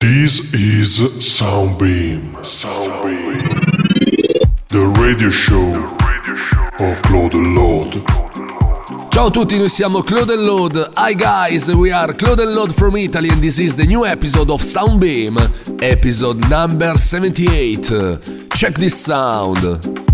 This is Soundbeam. Soundbeam. The radio show of Claude Lord. Ciao a tutti, noi siamo Claude Load. Hi guys, we are Claude Load from Italy and this is the new episode of Soundbeam, episode number 78. Check this sound.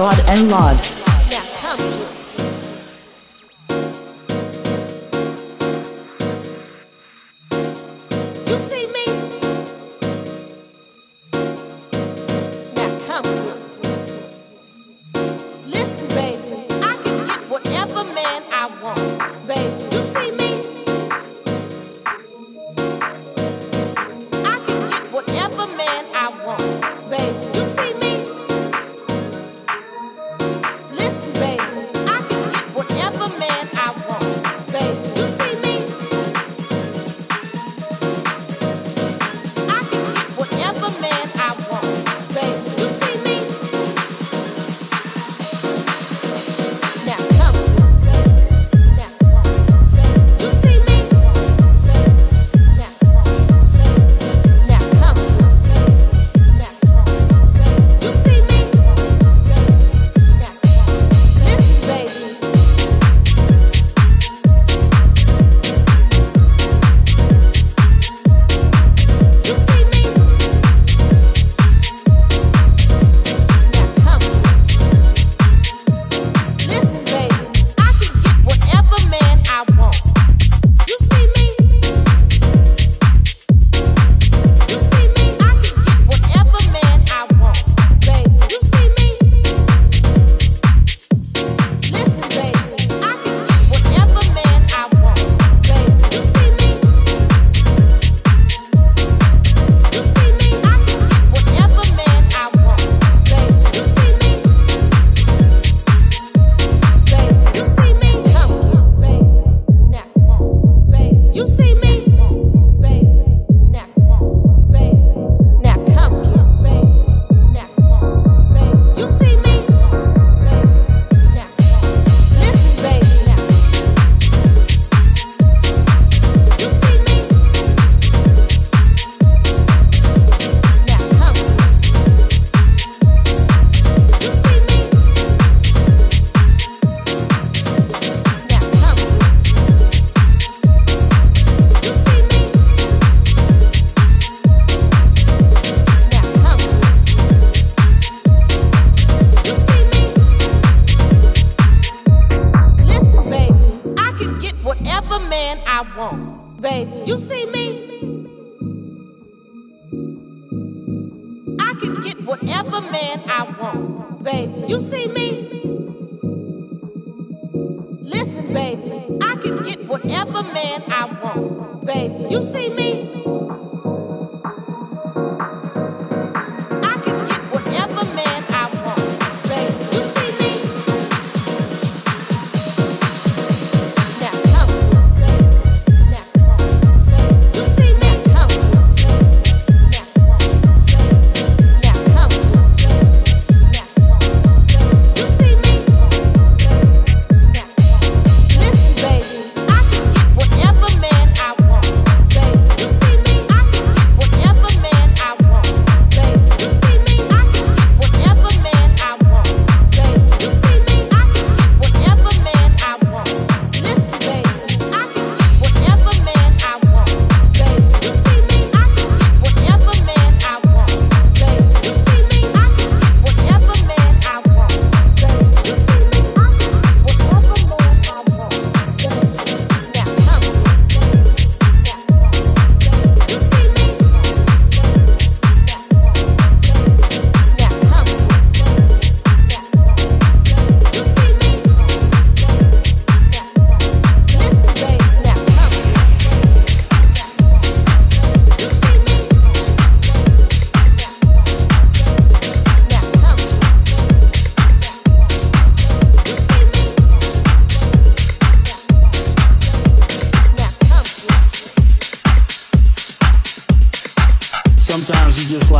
Prod and Laud.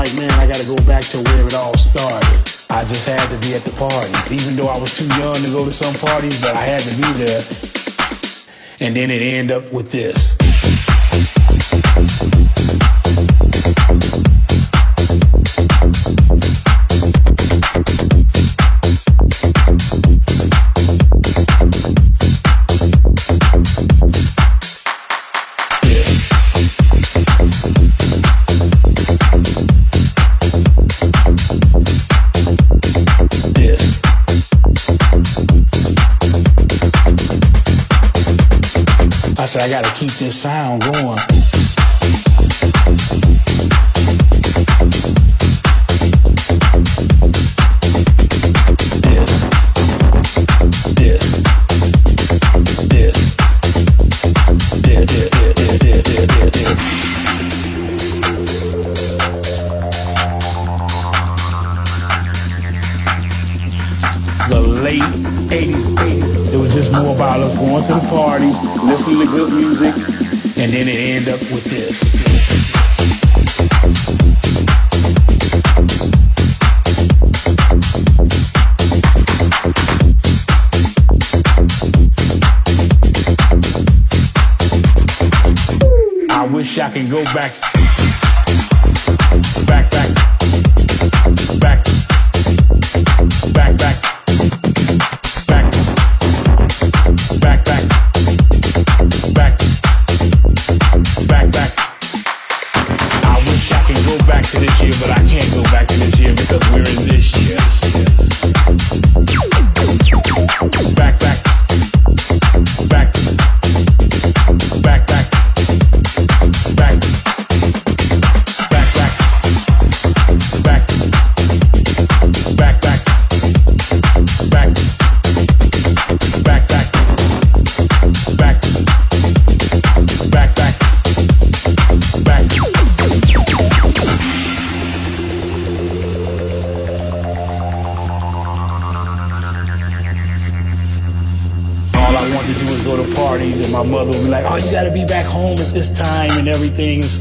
like, man, I gotta go back to where it all started. I just had to be at the party, even though I was too young to go to some parties, but I had to be there. And then it ended up with this. Said I gotta keep this sound going. Good music, and then it ended up with this. I wish I could go back,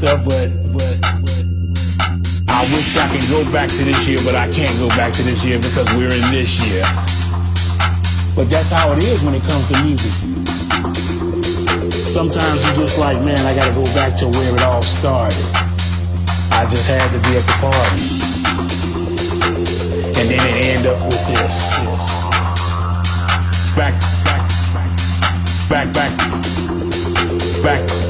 stuff." But, but, I wish I could go back to this year, but I can't go back to this year because we're in this year. But that's how it is when it comes to music. Sometimes you're just like, man, I gotta go back to where it all started. I just had to be at the party. And then it end up with this. Back, back, back, back, back, back,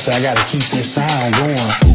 said I gotta keep this sound going.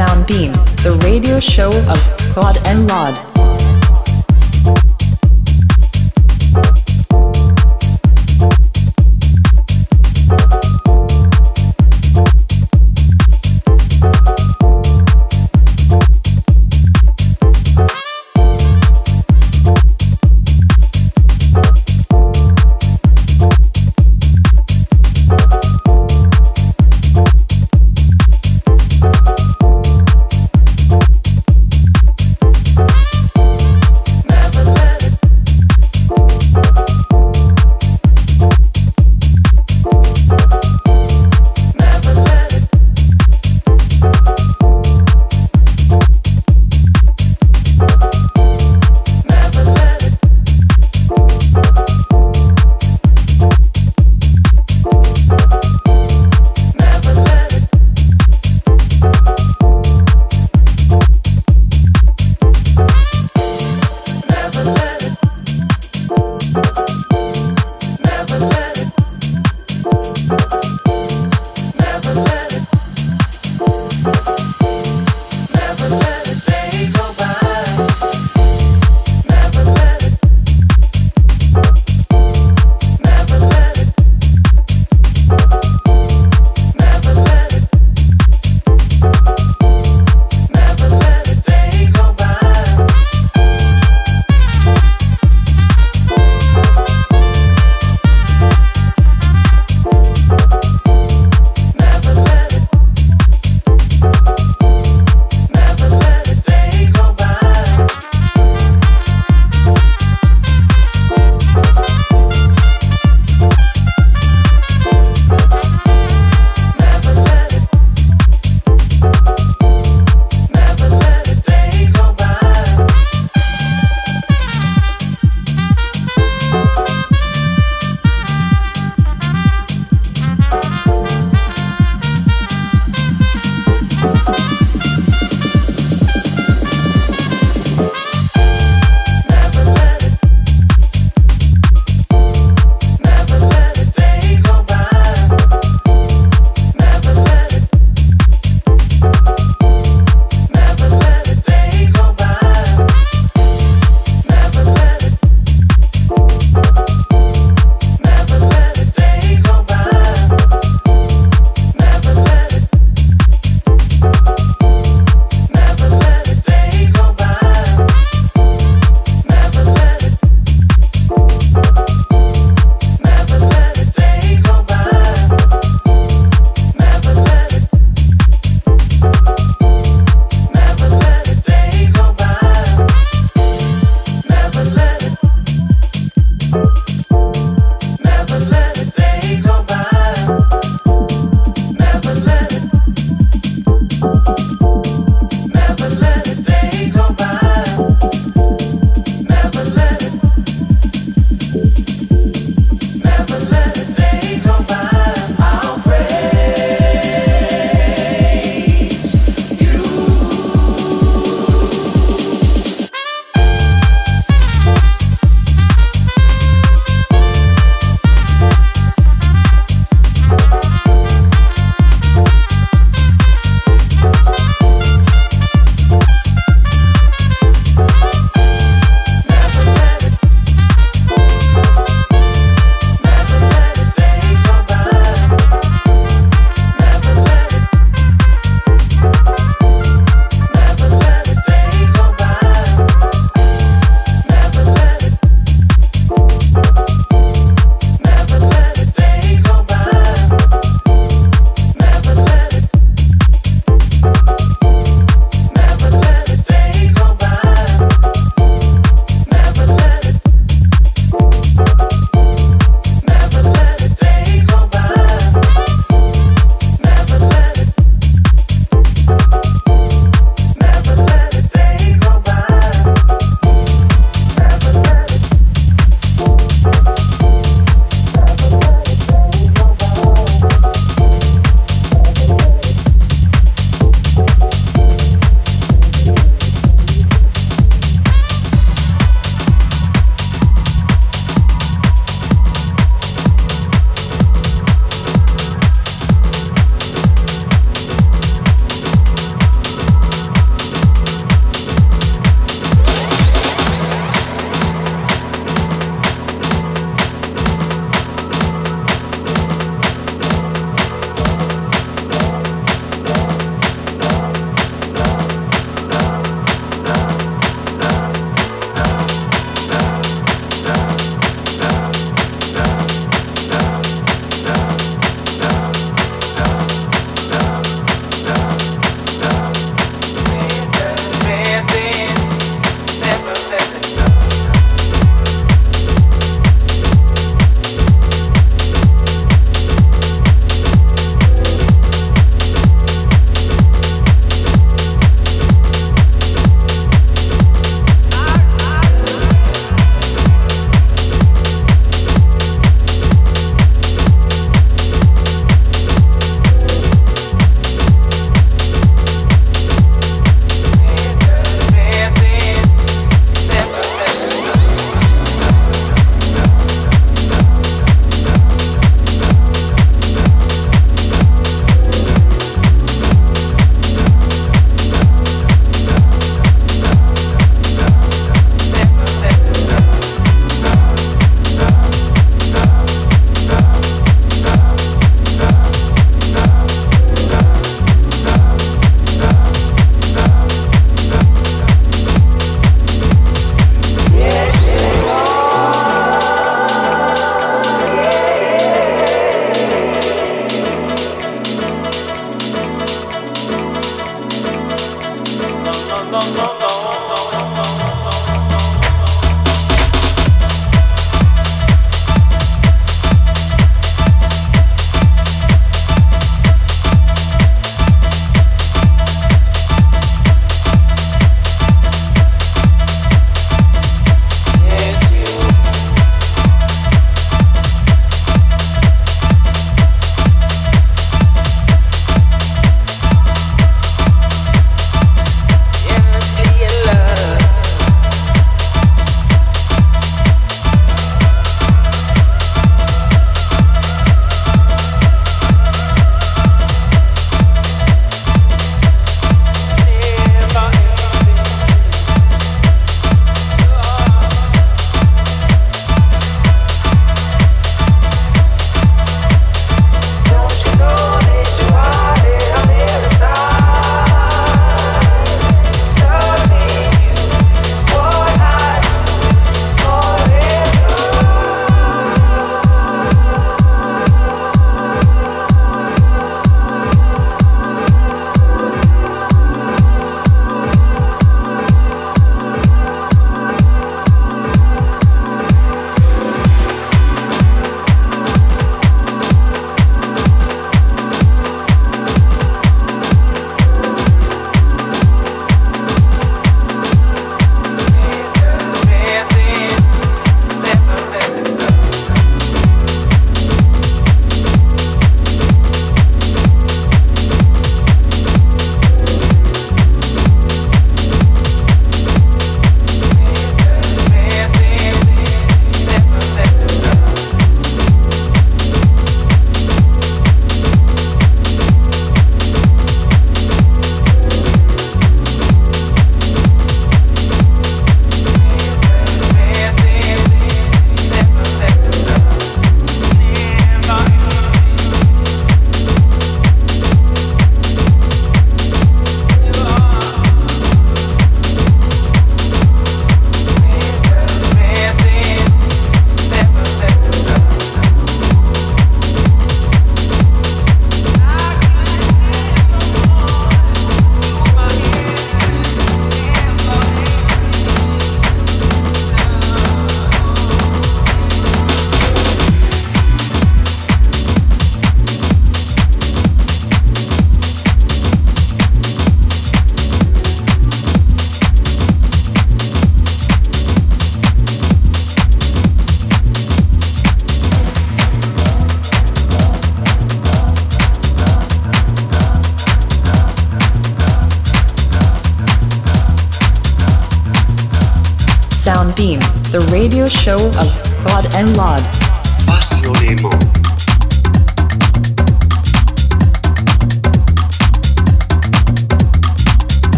Soundbeam, the radio show of Claude and Rod.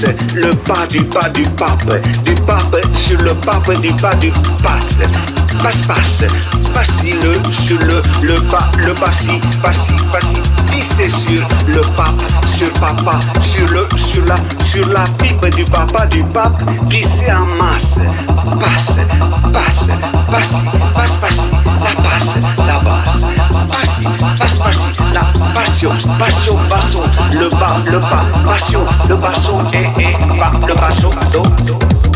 Le pas du pas du pape, du pape sur le pape du pas du passe, passe, passe, passe le sur le, le pas, le passi, passi, passi, pisser sur le pape, sur papa, sur le, sur la, sur la pipe du papa, du pape, pisser en masse, passe, passe, passe, passe, passe, la passe, la basse, passe, passe, passe, la passion, passion, basson, le bas, le bas, passion, le basson, et, et, bas, le basson, do, do.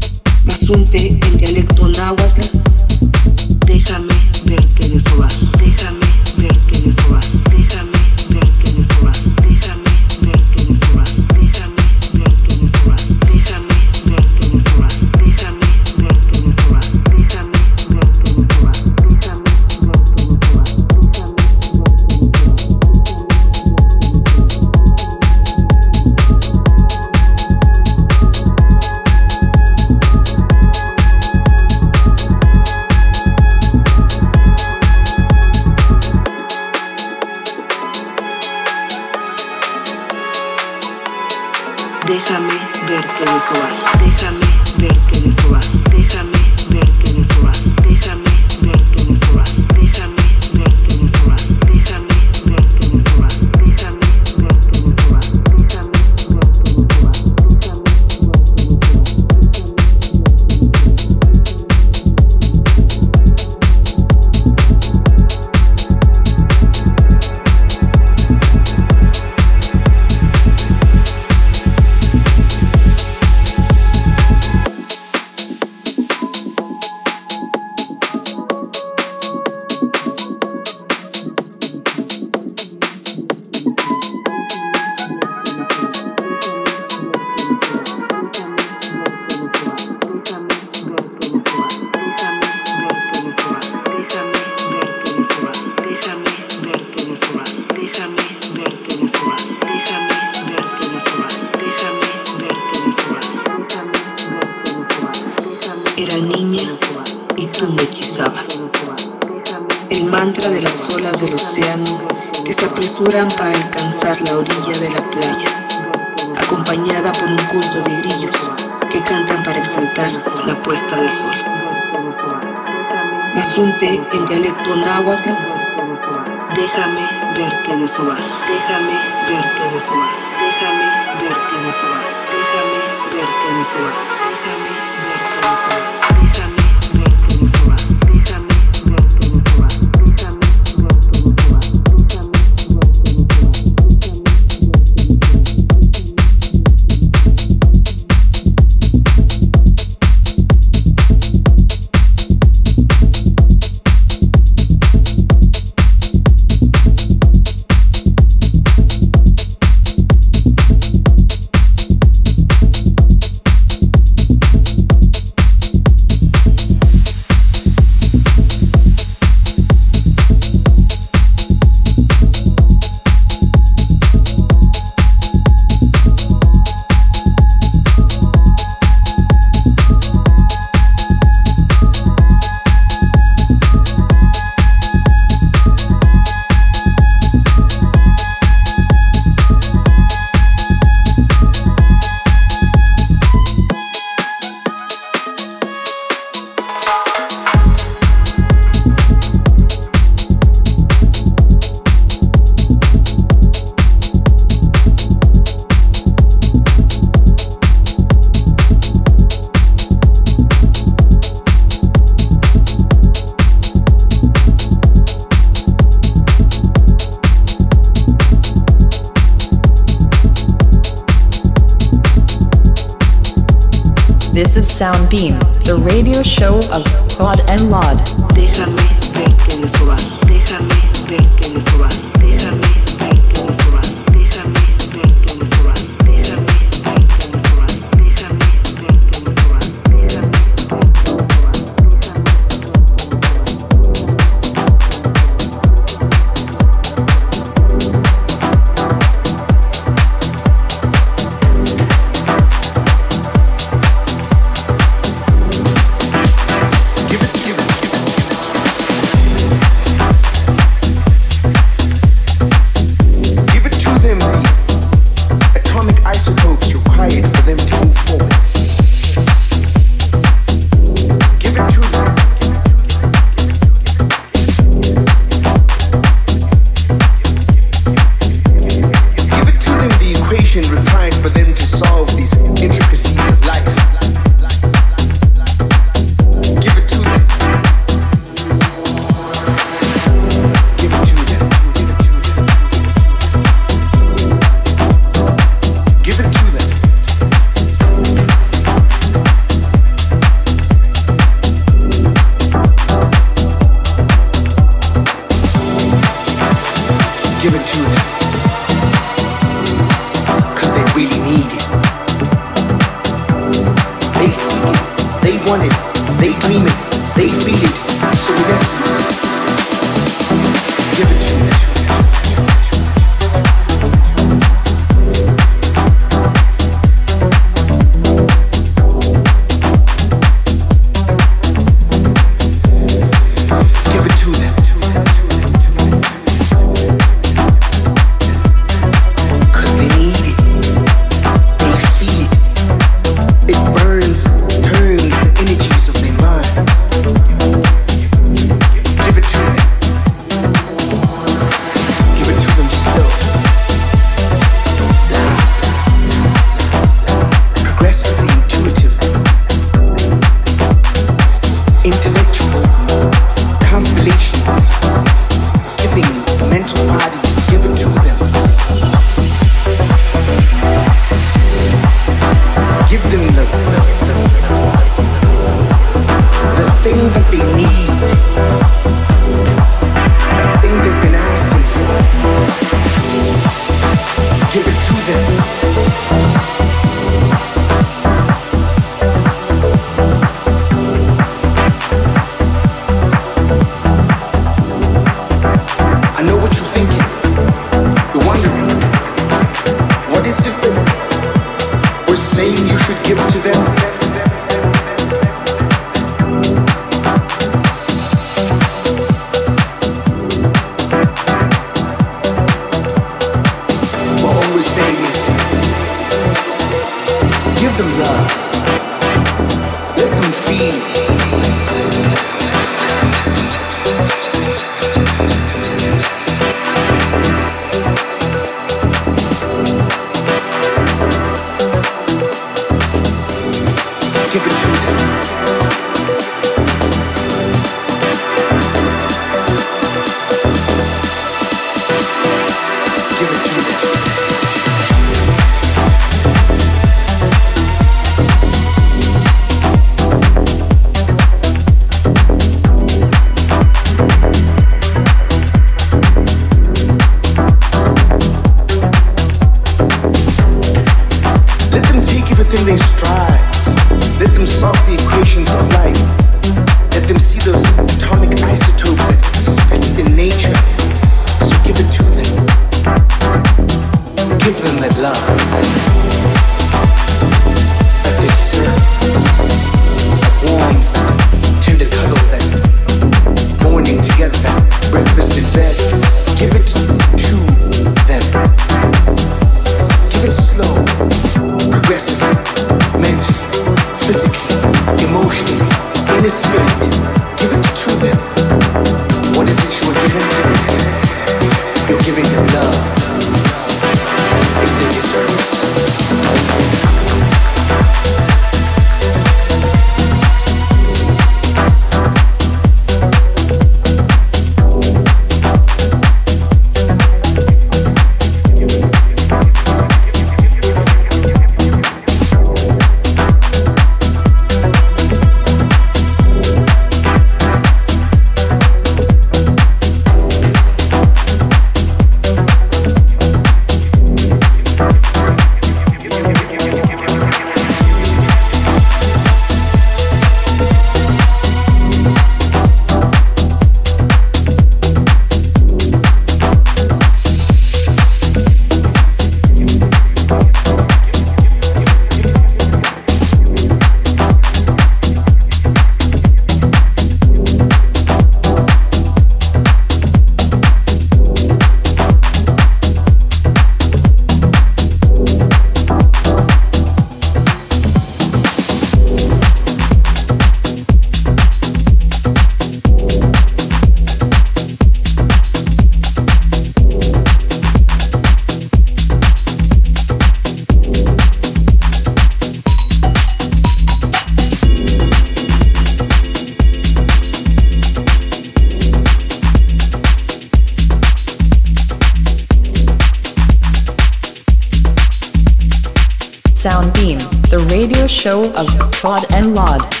Show of Claude and Laud.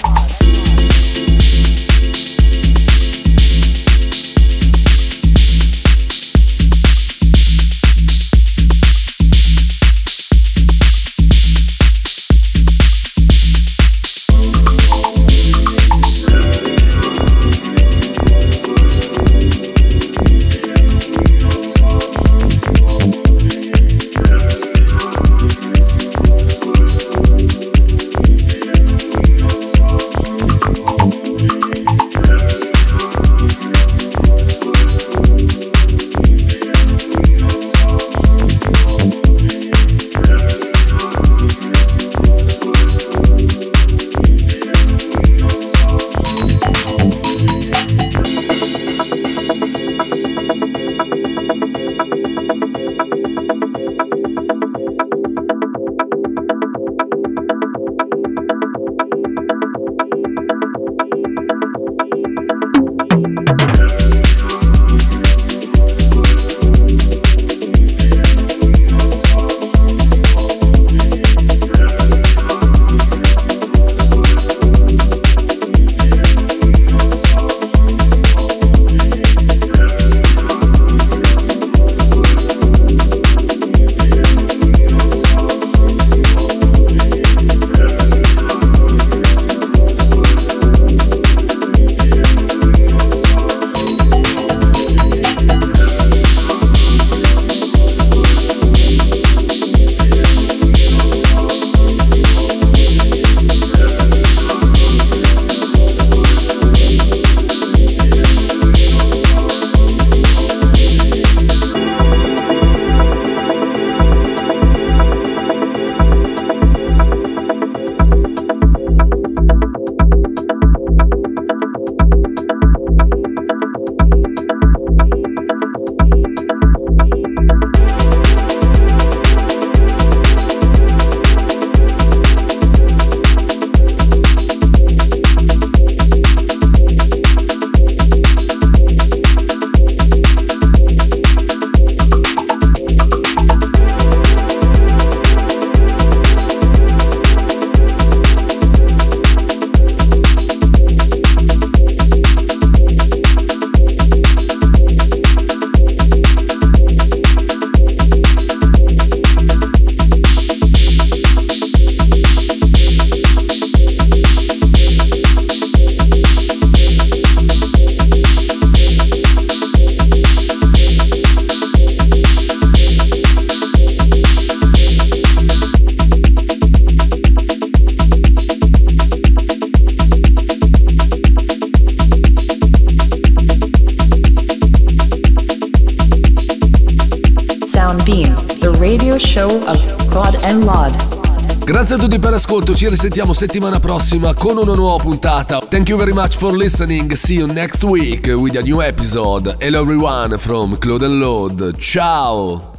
Risentiamo settimana prossima con una nuova puntata. Thank you very much for listening. See you next week with a new episode. Hello everyone from Claude and Load. Ciao!